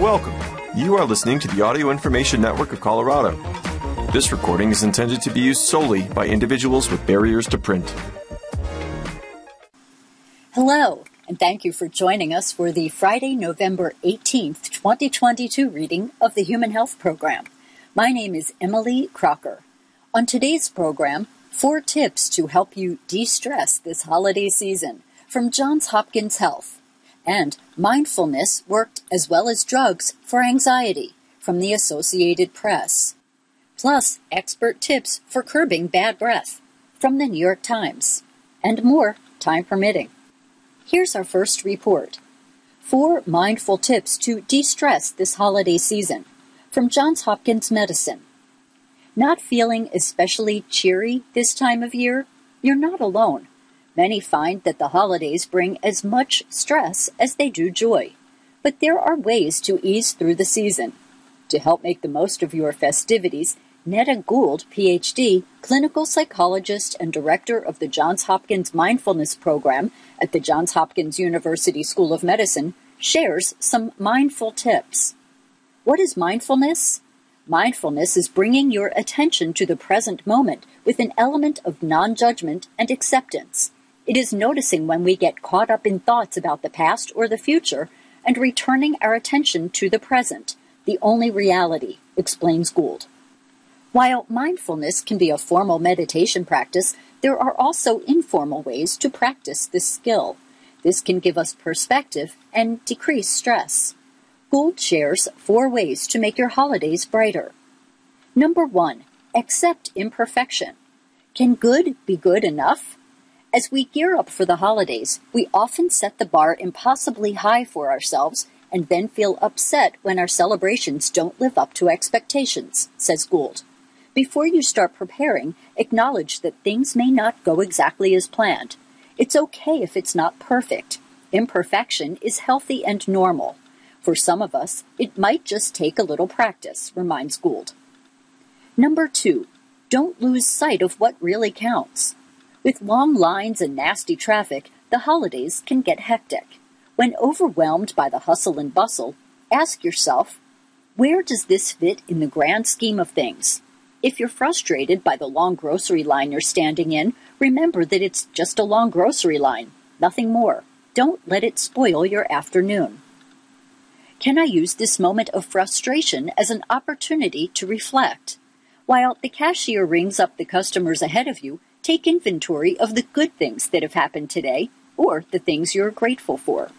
Welcome. You are listening to the Audio Information Network of Colorado. This recording is intended to be used solely by individuals with barriers to print. Hello, and thank you for joining us for the Friday, November 18th, 2022 reading of the Human Health Program. My name is Emily Crocker. On today's program, four tips to help you de stress this holiday season from Johns Hopkins Health, and mindfulness worked as well as drugs for anxiety from the Associated Press, plus expert tips for curbing bad breath from the New York Times, and more, time permitting. Here's our first report. Four mindful tips to de stress this holiday season from Johns Hopkins Medicine. Not feeling especially cheery this time of year? You're not alone. Many find that the holidays bring as much stress as they do joy. But there are ways to ease through the season. To help make the most of your festivities, Neda Gould, PhD, clinical psychologist and director of the Johns Hopkins Mindfulness Program at the Johns Hopkins University School of Medicine, shares some mindful tips. What is mindfulness? Mindfulness is bringing your attention to the present moment with an element of non judgment and acceptance. It is noticing when we get caught up in thoughts about the past or the future and returning our attention to the present, the only reality, explains Gould. While mindfulness can be a formal meditation practice, there are also informal ways to practice this skill. This can give us perspective and decrease stress. Gould shares four ways to make your holidays brighter. Number one, accept imperfection. Can good be good enough? As we gear up for the holidays, we often set the bar impossibly high for ourselves and then feel upset when our celebrations don't live up to expectations, says Gould. Before you start preparing, acknowledge that things may not go exactly as planned. It's okay if it's not perfect. Imperfection is healthy and normal. For some of us, it might just take a little practice, reminds Gould. Number two, don't lose sight of what really counts. With long lines and nasty traffic, the holidays can get hectic. When overwhelmed by the hustle and bustle, ask yourself, where does this fit in the grand scheme of things? If you're frustrated by the long grocery line you're standing in, remember that it's just a long grocery line, nothing more. Don't let it spoil your afternoon. Can I use this moment of frustration as an opportunity to reflect? While the cashier rings up the customers ahead of you, take inventory of the good things that have happened today or the things you're grateful for.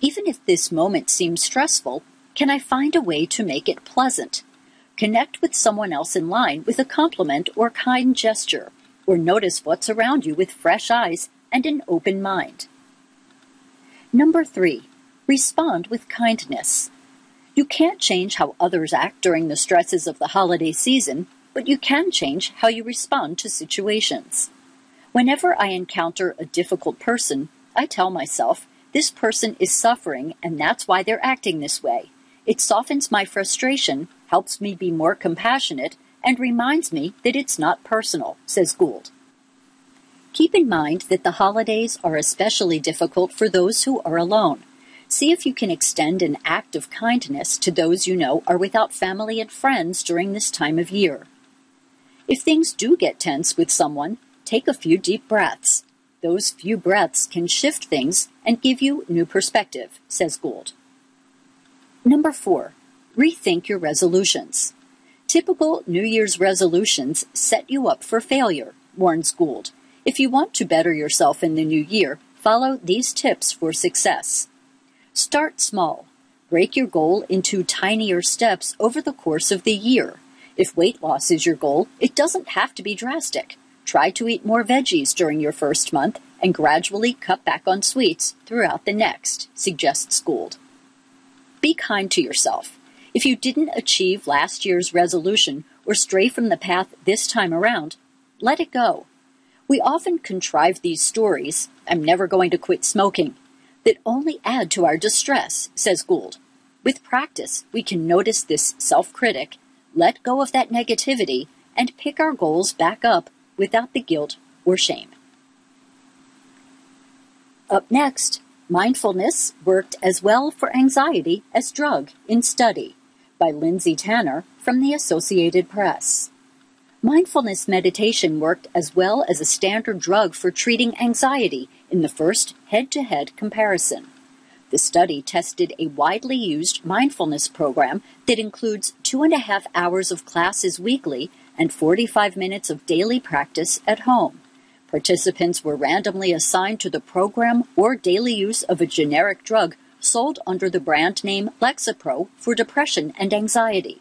Even if this moment seems stressful, can I find a way to make it pleasant? Connect with someone else in line with a compliment or kind gesture, or notice what's around you with fresh eyes and an open mind. Number three, respond with kindness. You can't change how others act during the stresses of the holiday season, but you can change how you respond to situations. Whenever I encounter a difficult person, I tell myself, this person is suffering and that's why they're acting this way. It softens my frustration helps me be more compassionate, and reminds me that it's not personal, says Gould. Keep in mind that the holidays are especially difficult for those who are alone. See if you can extend an act of kindness to those you know are without family and friends during this time of year. If things do get tense with someone, take a few deep breaths. Those few breaths can shift things and give you new perspective, says Gould. Number four, Rethink your resolutions. Typical New Year's resolutions set you up for failure, warns Gould. If you want to better yourself in the new year, follow these tips for success. Start small. Break your goal into tinier steps over the course of the year. If weight loss is your goal, it doesn't have to be drastic. Try to eat more veggies during your first month and gradually cut back on sweets throughout the next, suggests Gould. Be kind to yourself. If you didn't achieve last year's resolution or stray from the path this time around, let it go. We often contrive these stories, I'm never going to quit smoking, that only add to our distress, says Gould. With practice, we can notice this self critic, let go of that negativity, and pick our goals back up without the guilt or shame. Up next, Mindfulness worked as well for anxiety as drug in study by Lindsay Tanner from the Associated Press. Mindfulness meditation worked as well as a standard drug for treating anxiety in the first head to head comparison. The study tested a widely used mindfulness program that includes two and a half hours of classes weekly and 45 minutes of daily practice at home. Participants were randomly assigned to the program or daily use of a generic drug sold under the brand name Lexapro for depression and anxiety.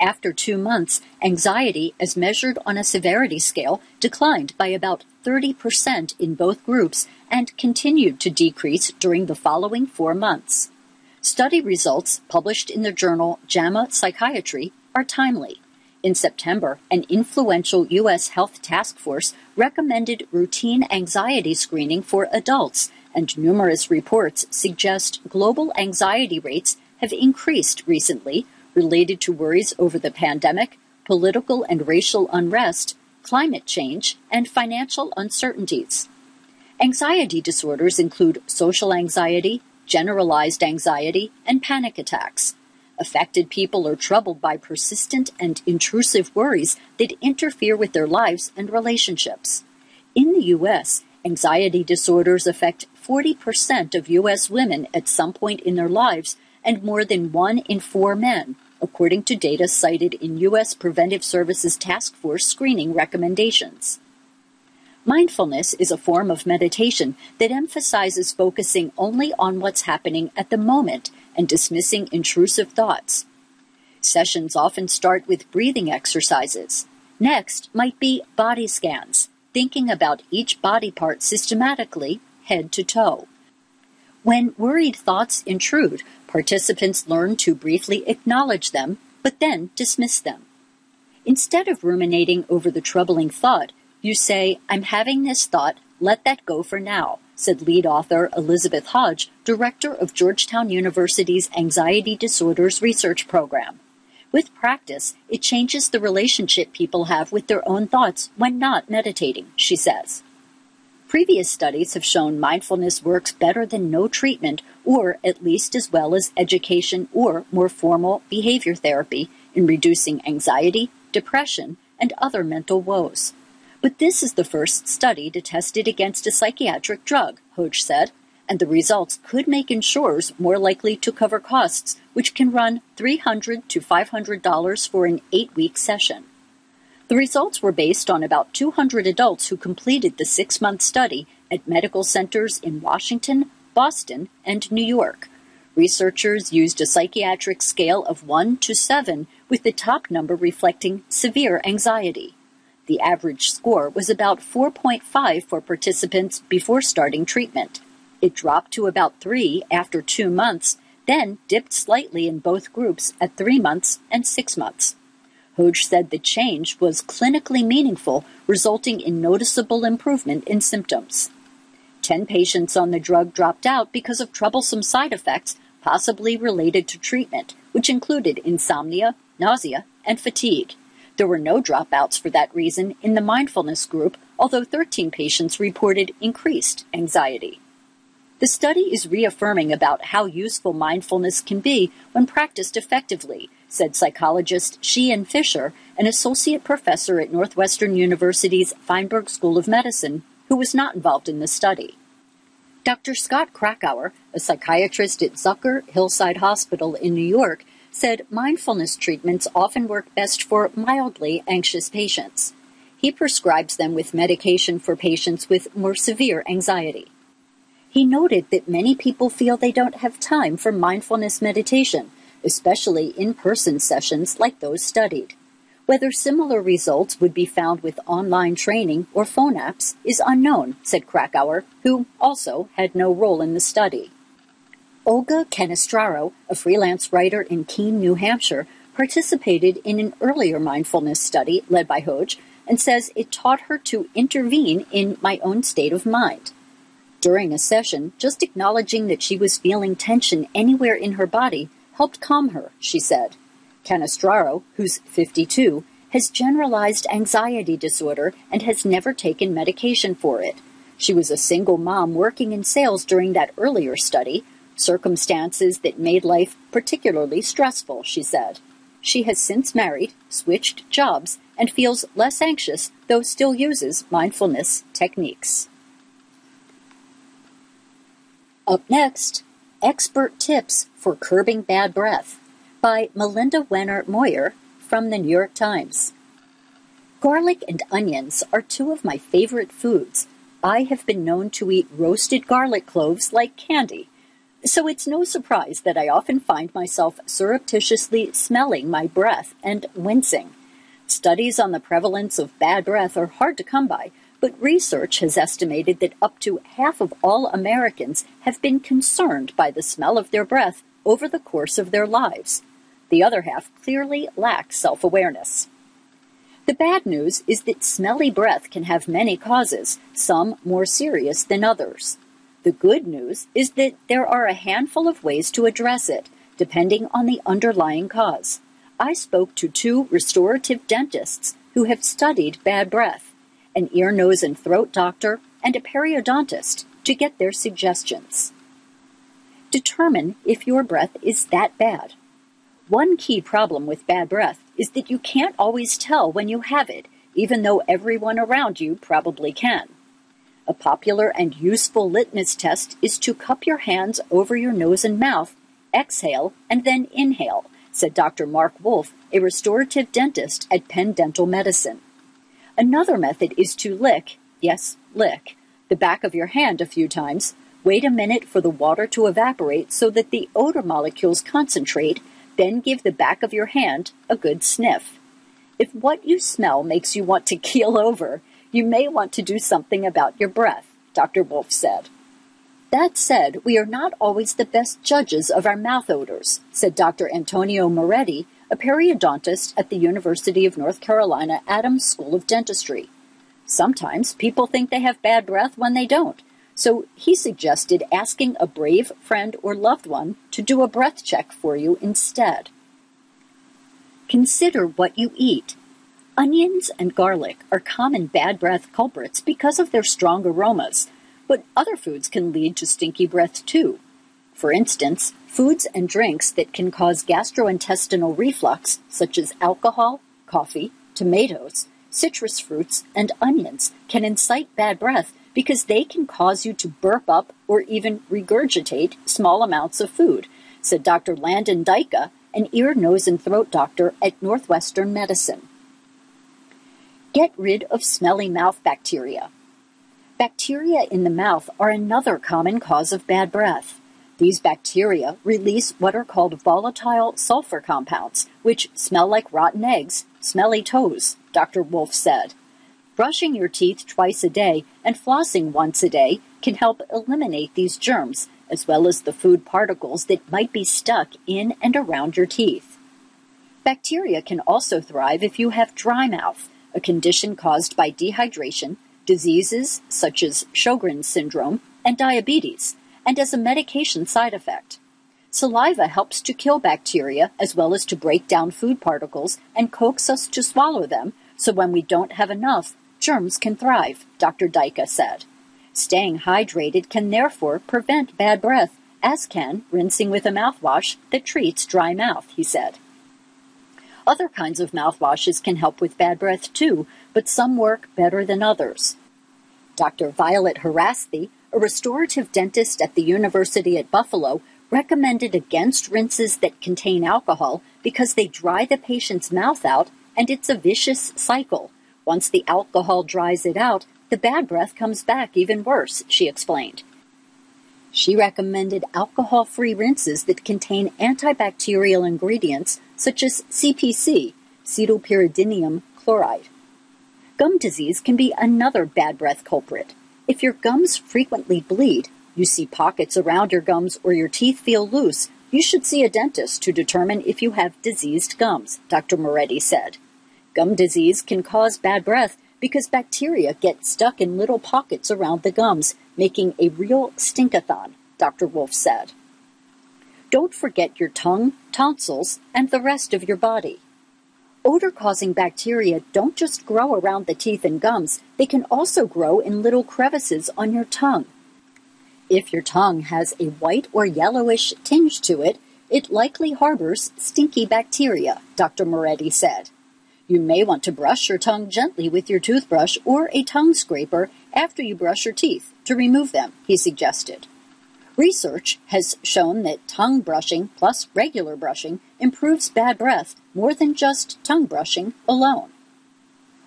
After two months, anxiety, as measured on a severity scale, declined by about 30% in both groups and continued to decrease during the following four months. Study results, published in the journal JAMA Psychiatry, are timely. In September, an influential U.S. health task force recommended routine anxiety screening for adults, and numerous reports suggest global anxiety rates have increased recently related to worries over the pandemic, political and racial unrest, climate change, and financial uncertainties. Anxiety disorders include social anxiety, generalized anxiety, and panic attacks. Affected people are troubled by persistent and intrusive worries that interfere with their lives and relationships. In the U.S., anxiety disorders affect 40% of U.S. women at some point in their lives and more than one in four men, according to data cited in U.S. Preventive Services Task Force screening recommendations. Mindfulness is a form of meditation that emphasizes focusing only on what's happening at the moment and dismissing intrusive thoughts. Sessions often start with breathing exercises. Next might be body scans, thinking about each body part systematically, head to toe. When worried thoughts intrude, participants learn to briefly acknowledge them, but then dismiss them. Instead of ruminating over the troubling thought, you say, I'm having this thought, let that go for now, said lead author Elizabeth Hodge, director of Georgetown University's Anxiety Disorders Research Program. With practice, it changes the relationship people have with their own thoughts when not meditating, she says. Previous studies have shown mindfulness works better than no treatment, or at least as well as education or more formal behavior therapy in reducing anxiety, depression, and other mental woes. But this is the first study to test it against a psychiatric drug, Hodge said, and the results could make insurers more likely to cover costs, which can run $300 to $500 for an eight week session. The results were based on about 200 adults who completed the six month study at medical centers in Washington, Boston, and New York. Researchers used a psychiatric scale of 1 to 7, with the top number reflecting severe anxiety. The average score was about 4.5 for participants before starting treatment. It dropped to about 3 after two months, then dipped slightly in both groups at 3 months and 6 months. Hodge said the change was clinically meaningful, resulting in noticeable improvement in symptoms. Ten patients on the drug dropped out because of troublesome side effects, possibly related to treatment, which included insomnia, nausea, and fatigue. There were no dropouts for that reason in the mindfulness group, although 13 patients reported increased anxiety. The study is reaffirming about how useful mindfulness can be when practiced effectively, said psychologist Sheehan Fisher, an associate professor at Northwestern University's Feinberg School of Medicine, who was not involved in the study. Dr. Scott Krakower, a psychiatrist at Zucker Hillside Hospital in New York, said mindfulness treatments often work best for mildly anxious patients. He prescribes them with medication for patients with more severe anxiety. He noted that many people feel they don't have time for mindfulness meditation, especially in person sessions like those studied. Whether similar results would be found with online training or phone apps is unknown, said Krakower, who also had no role in the study. Olga Canestraro, a freelance writer in Keene, New Hampshire, participated in an earlier mindfulness study led by Hodge and says it taught her to intervene in my own state of mind. During a session, just acknowledging that she was feeling tension anywhere in her body helped calm her, she said. Canestraro, who's 52, has generalized anxiety disorder and has never taken medication for it. She was a single mom working in sales during that earlier study, circumstances that made life particularly stressful, she said. She has since married, switched jobs, and feels less anxious, though still uses mindfulness techniques. Up next, Expert Tips for Curbing Bad Breath by Melinda Wenner Moyer from the New York Times. Garlic and onions are two of my favorite foods. I have been known to eat roasted garlic cloves like candy, so it's no surprise that I often find myself surreptitiously smelling my breath and wincing. Studies on the prevalence of bad breath are hard to come by, but research has estimated that up to half of all Americans have been concerned by the smell of their breath over the course of their lives. The other half clearly lack self awareness. The bad news is that smelly breath can have many causes, some more serious than others. The good news is that there are a handful of ways to address it, depending on the underlying cause. I spoke to two restorative dentists who have studied bad breath, an ear, nose, and throat doctor, and a periodontist to get their suggestions. Determine if your breath is that bad. One key problem with bad breath is that you can't always tell when you have it, even though everyone around you probably can. A popular and useful litmus test is to cup your hands over your nose and mouth, exhale, and then inhale, said Dr. Mark Wolff, a restorative dentist at Penn Dental Medicine. Another method is to lick, yes, lick, the back of your hand a few times, wait a minute for the water to evaporate so that the odor molecules concentrate, then give the back of your hand a good sniff. If what you smell makes you want to keel over, you may want to do something about your breath, Dr. Wolff said. That said, we are not always the best judges of our mouth odors, said Dr. Antonio Moretti, a periodontist at the University of North Carolina Adams School of Dentistry. Sometimes people think they have bad breath when they don't, so he suggested asking a brave friend or loved one to do a breath check for you instead. Consider what you eat. Onions and garlic are common bad breath culprits because of their strong aromas, but other foods can lead to stinky breath too. For instance, foods and drinks that can cause gastrointestinal reflux, such as alcohol, coffee, tomatoes, citrus fruits, and onions, can incite bad breath because they can cause you to burp up or even regurgitate small amounts of food, said Dr. Landon Duyka, an ear, nose, and throat doctor at Northwestern Medicine. Get rid of smelly mouth bacteria. Bacteria in the mouth are another common cause of bad breath. These bacteria release what are called volatile sulfur compounds, which smell like rotten eggs, smelly toes, Dr. Wolff said. Brushing your teeth twice a day and flossing once a day can help eliminate these germs, as well as the food particles that might be stuck in and around your teeth. Bacteria can also thrive if you have dry mouth, a condition caused by dehydration, diseases such as Sjogren's syndrome, and diabetes, and as a medication side effect. Saliva helps to kill bacteria as well as to break down food particles and coax us to swallow them, so when we don't have enough, germs can thrive, Dr. Duyka said. Staying hydrated can therefore prevent bad breath, as can rinsing with a mouthwash that treats dry mouth, he said. Other kinds of mouthwashes can help with bad breath too, but some work better than others. Dr. Violet Haraszthy, a restorative dentist at the University at Buffalo, recommended against rinses that contain alcohol because they dry the patient's mouth out and it's a vicious cycle. Once the alcohol dries it out, the bad breath comes back even worse, she explained. She recommended alcohol free rinses that contain antibacterial ingredients such as CPC, cetylpyridinium chloride. Gum disease can be another bad breath culprit. If your gums frequently bleed, you see pockets around your gums, or your teeth feel loose, you should see a dentist to determine if you have diseased gums, Dr. Moretti said. Gum disease can cause bad breath because bacteria get stuck in little pockets around the gums, making a real stinkathon, Dr. Wolff said. Don't forget your tongue, tonsils, and the rest of your body. Odor causing bacteria don't just grow around the teeth and gums, they can also grow in little crevices on your tongue. If your tongue has a white or yellowish tinge to it, it likely harbors stinky bacteria, Dr. Moretti said. You may want to brush your tongue gently with your toothbrush or a tongue scraper after you brush your teeth to remove them, he suggested. Research has shown that tongue brushing plus regular brushing improves bad breath more than just tongue brushing alone.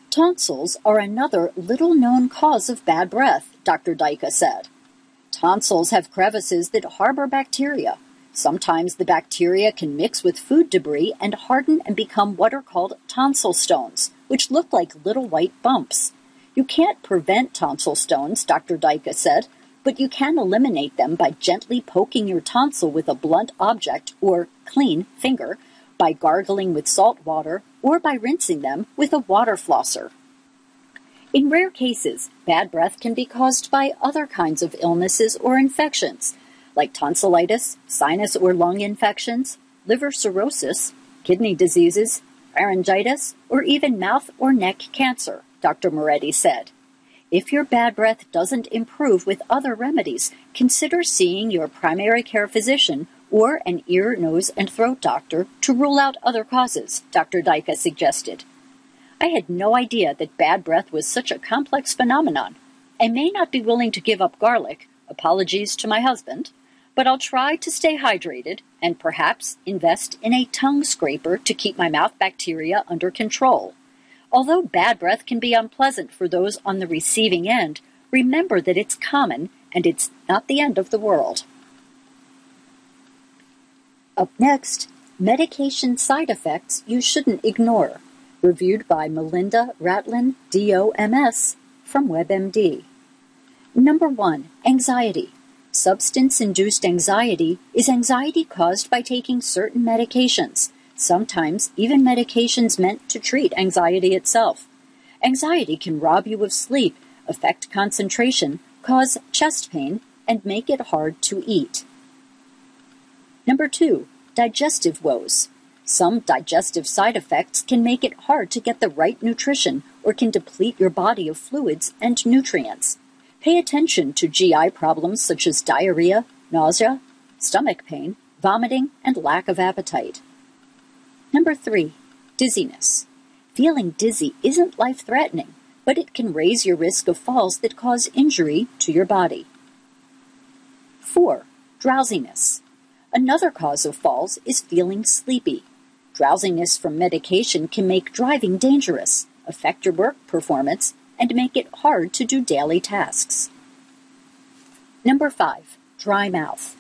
Tonsils are another little known cause of bad breath, Dr. Duyka said. Tonsils have crevices that harbor bacteria. Sometimes the bacteria can mix with food debris and harden and become what are called tonsil stones, which look like little white bumps. You can't prevent tonsil stones, Dr. Duyka said, but you can eliminate them by gently poking your tonsil with a blunt object or clean finger, by gargling with salt water, or by rinsing them with a water flosser. In rare cases, bad breath can be caused by other kinds of illnesses or infections, like tonsillitis, sinus or lung infections, liver cirrhosis, kidney diseases, pharyngitis, or even mouth or neck cancer, Dr. Moretti said. If your bad breath doesn't improve with other remedies, consider seeing your primary care physician or an ear, nose, and throat doctor to rule out other causes, Dr. Duyka suggested. I had no idea that bad breath was such a complex phenomenon. I may not be willing to give up garlic, apologies to my husband, but I'll try to stay hydrated and perhaps invest in a tongue scraper to keep my mouth bacteria under control. Although bad breath can be unpleasant for those on the receiving end, remember that it's common and it's not the end of the world. Up next, medication side effects you shouldn't ignore, reviewed by Melinda Ratini, DOMS, from WebMD. Number one, anxiety. Substance induced anxiety is anxiety caused by taking certain medications sometimes even medications meant to treat anxiety itself. Anxiety can rob you of sleep, affect concentration, cause chest pain, and make it hard to eat. Number two, digestive woes. Some digestive side effects can make it hard to get the right nutrition or can deplete your body of fluids and nutrients. Pay attention to GI problems such as diarrhea, nausea, stomach pain, vomiting, and lack of appetite. Number three, dizziness. Feeling dizzy isn't life threatening, but it can raise your risk of falls that cause injury to your body. Four, drowsiness. Another cause of falls is feeling sleepy. Drowsiness from medication can make driving dangerous, affect your work performance, and make it hard to do daily tasks. Number five, dry mouth.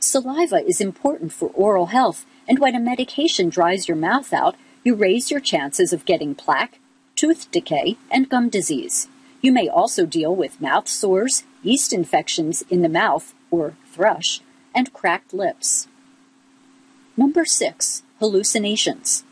Saliva is important for oral health and when a medication dries your mouth out, you raise your chances of getting plaque, tooth decay, and gum disease. You may also deal with mouth sores, yeast infections in the mouth, or thrush, and cracked lips. Number six, hallucinations.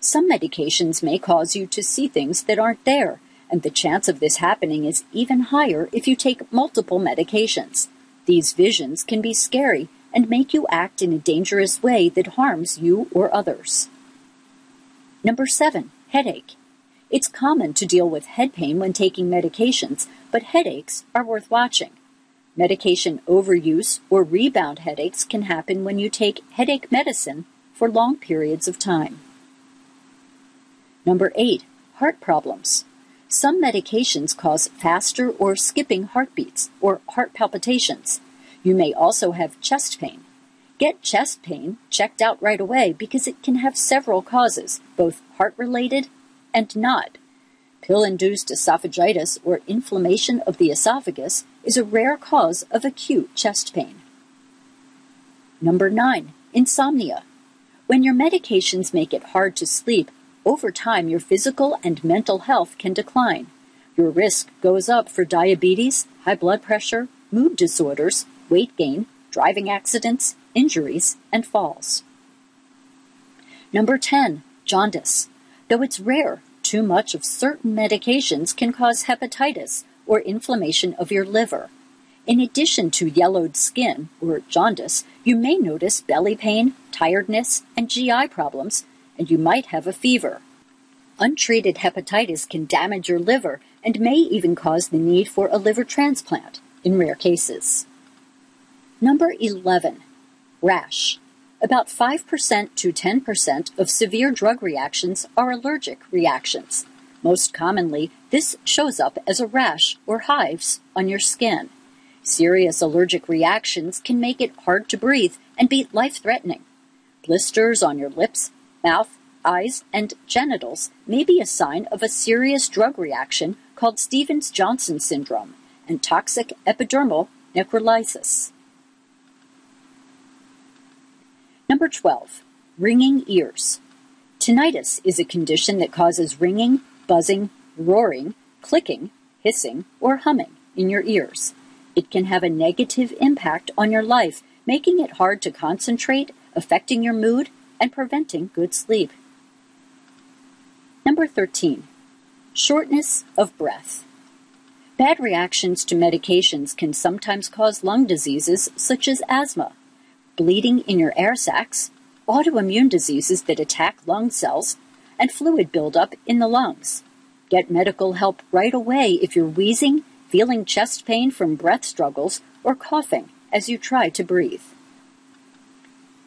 Some medications may cause you to see things that aren't there, and the chance of this happening is even higher if you take multiple medications. These visions can be scary and make you act in a dangerous way that harms you or others. Number seven, headache. It's common to deal with head pain when taking medications, but headaches are worth watching. Medication overuse or rebound headaches can happen when you take headache medicine for long periods of time. Number eight, heart problems. Some medications cause faster or skipping heartbeats or heart palpitations. You may also have chest pain. Get chest pain checked out right away because it can have several causes, both heart related and not. Pill induced esophagitis or inflammation of the esophagus is a rare cause of acute chest pain. Number 9. Insomnia. When your medications make it hard to sleep, over time your physical and mental health can decline. Your risk goes up for diabetes, high blood pressure, mood disorders, weight gain, driving accidents, injuries, and falls. Number 10. Jaundice. Though it's rare, too much of certain medications can cause hepatitis or inflammation of your liver. In addition to yellowed skin or jaundice, you may notice belly pain, tiredness, and GI problems, and you might have a fever. untreated hepatitis can damage your liver and may even cause the need for a liver transplant in rare cases. Number 11. Rash. About 5% to 10% of severe drug reactions are allergic reactions. Most commonly, this shows up as a rash or hives on your skin. Serious allergic reactions can make it hard to breathe and be life threatening. Blisters on your lips, mouth, eyes, and genitals may be a sign of a serious drug reaction called Stevens Johnson syndrome and toxic epidermal necrolysis. Number 12. Ringing ears. Tinnitus is a condition that causes ringing, buzzing, roaring, clicking, hissing, or humming in your ears. It can have a negative impact on your life, making it hard to concentrate, affecting your mood, and preventing good sleep. Number 13. Shortness of breath. Bad reactions to medications can sometimes cause lung diseases such as asthma, bleeding in your air sacs, autoimmune diseases that attack lung cells, and fluid buildup in the lungs. Get medical help right away if you're wheezing, feeling chest pain from breath struggles, or coughing as you try to breathe.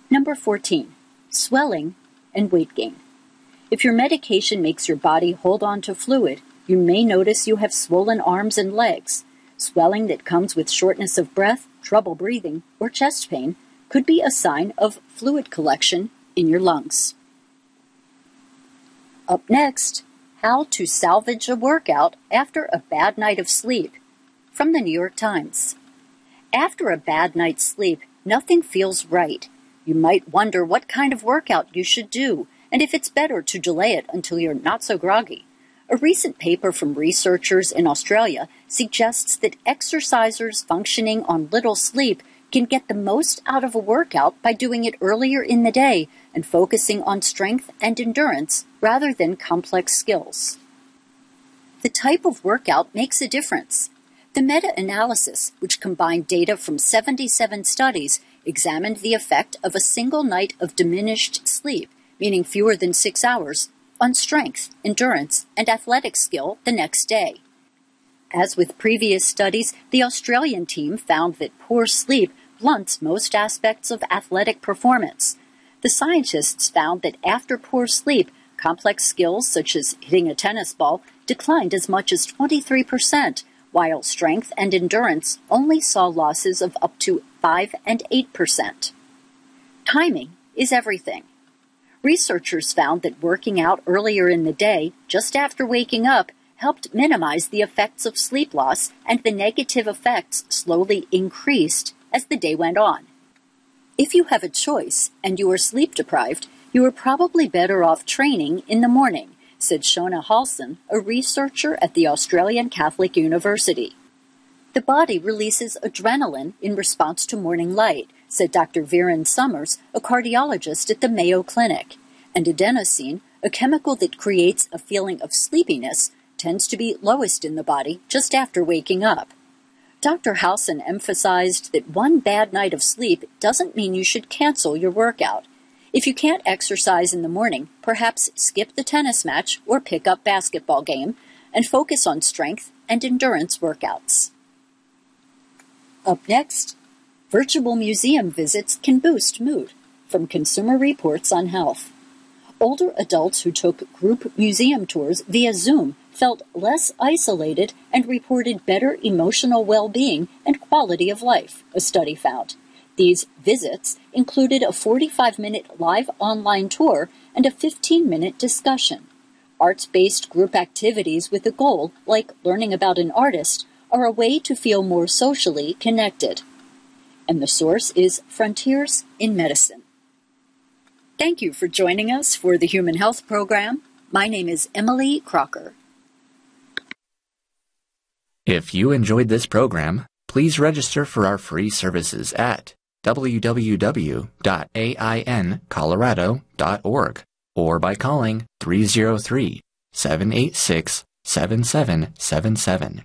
Number 14. Swelling and weight gain. If your medication makes your body hold on to fluid, you may notice you have swollen arms and legs. Swelling that comes with shortness of breath, trouble breathing, or chest pain could be a sign of fluid collection in your lungs. Up next, how to salvage a workout after a bad night of sleep from the New York Times. After a bad night's sleep, nothing feels right. You might wonder what kind of workout you should do and if it's better to delay it until you're not so groggy. A recent paper from researchers in Australia suggests that exercisers functioning on little sleep can get the most out of a workout by doing it earlier in the day and focusing on strength and endurance rather than complex skills. The type of workout makes a difference. The meta analysis, which combined data from 77 studies, examined the effect of a single night of diminished sleep, meaning fewer than six hours, on strength, endurance, and athletic skill the next day. As with previous studies, the Australian team found that poor sleep blunts most aspects of athletic performance. The scientists found that after poor sleep, complex skills such as hitting a tennis ball declined as much as 23%, while strength and endurance only saw losses of up to 5 and 8%. Timing is everything. Researchers found that working out earlier in the day, just after waking up, helped minimize the effects of sleep loss, and the negative effects slowly increased as the day went on. If you have a choice and you are sleep deprived, you are probably better off training in the morning, said Shona Halson, a researcher at the Australian Catholic University. The body releases adrenaline in response to morning light, said Dr. Virend Somers, a cardiologist at the Mayo Clinic. And adenosine, a chemical that creates a feeling of sleepiness, tends to be lowest in the body just after waking up. Dr. Halson emphasized that one bad night of sleep doesn't mean you should cancel your workout. If you can't exercise in the morning, perhaps skip the tennis match or pick up basketball game and focus on strength and endurance workouts. Up next, virtual museum visits can boost mood from Consumer Reports on Health. Older adults who took group museum tours via Zoom felt less isolated and reported better emotional well being and quality of life, a study found. These visits included a 45 minute live online tour and a 15 minute discussion. Arts based group activities with a goal, like learning about an artist, are a way to feel more socially connected. And the source is Frontiers in Medicine. Thank you for joining us for the Human Health Program. My name is Emily Crocker. If you enjoyed this program, please register for our free services at www.aincolorado.org or by calling 303 786 7777.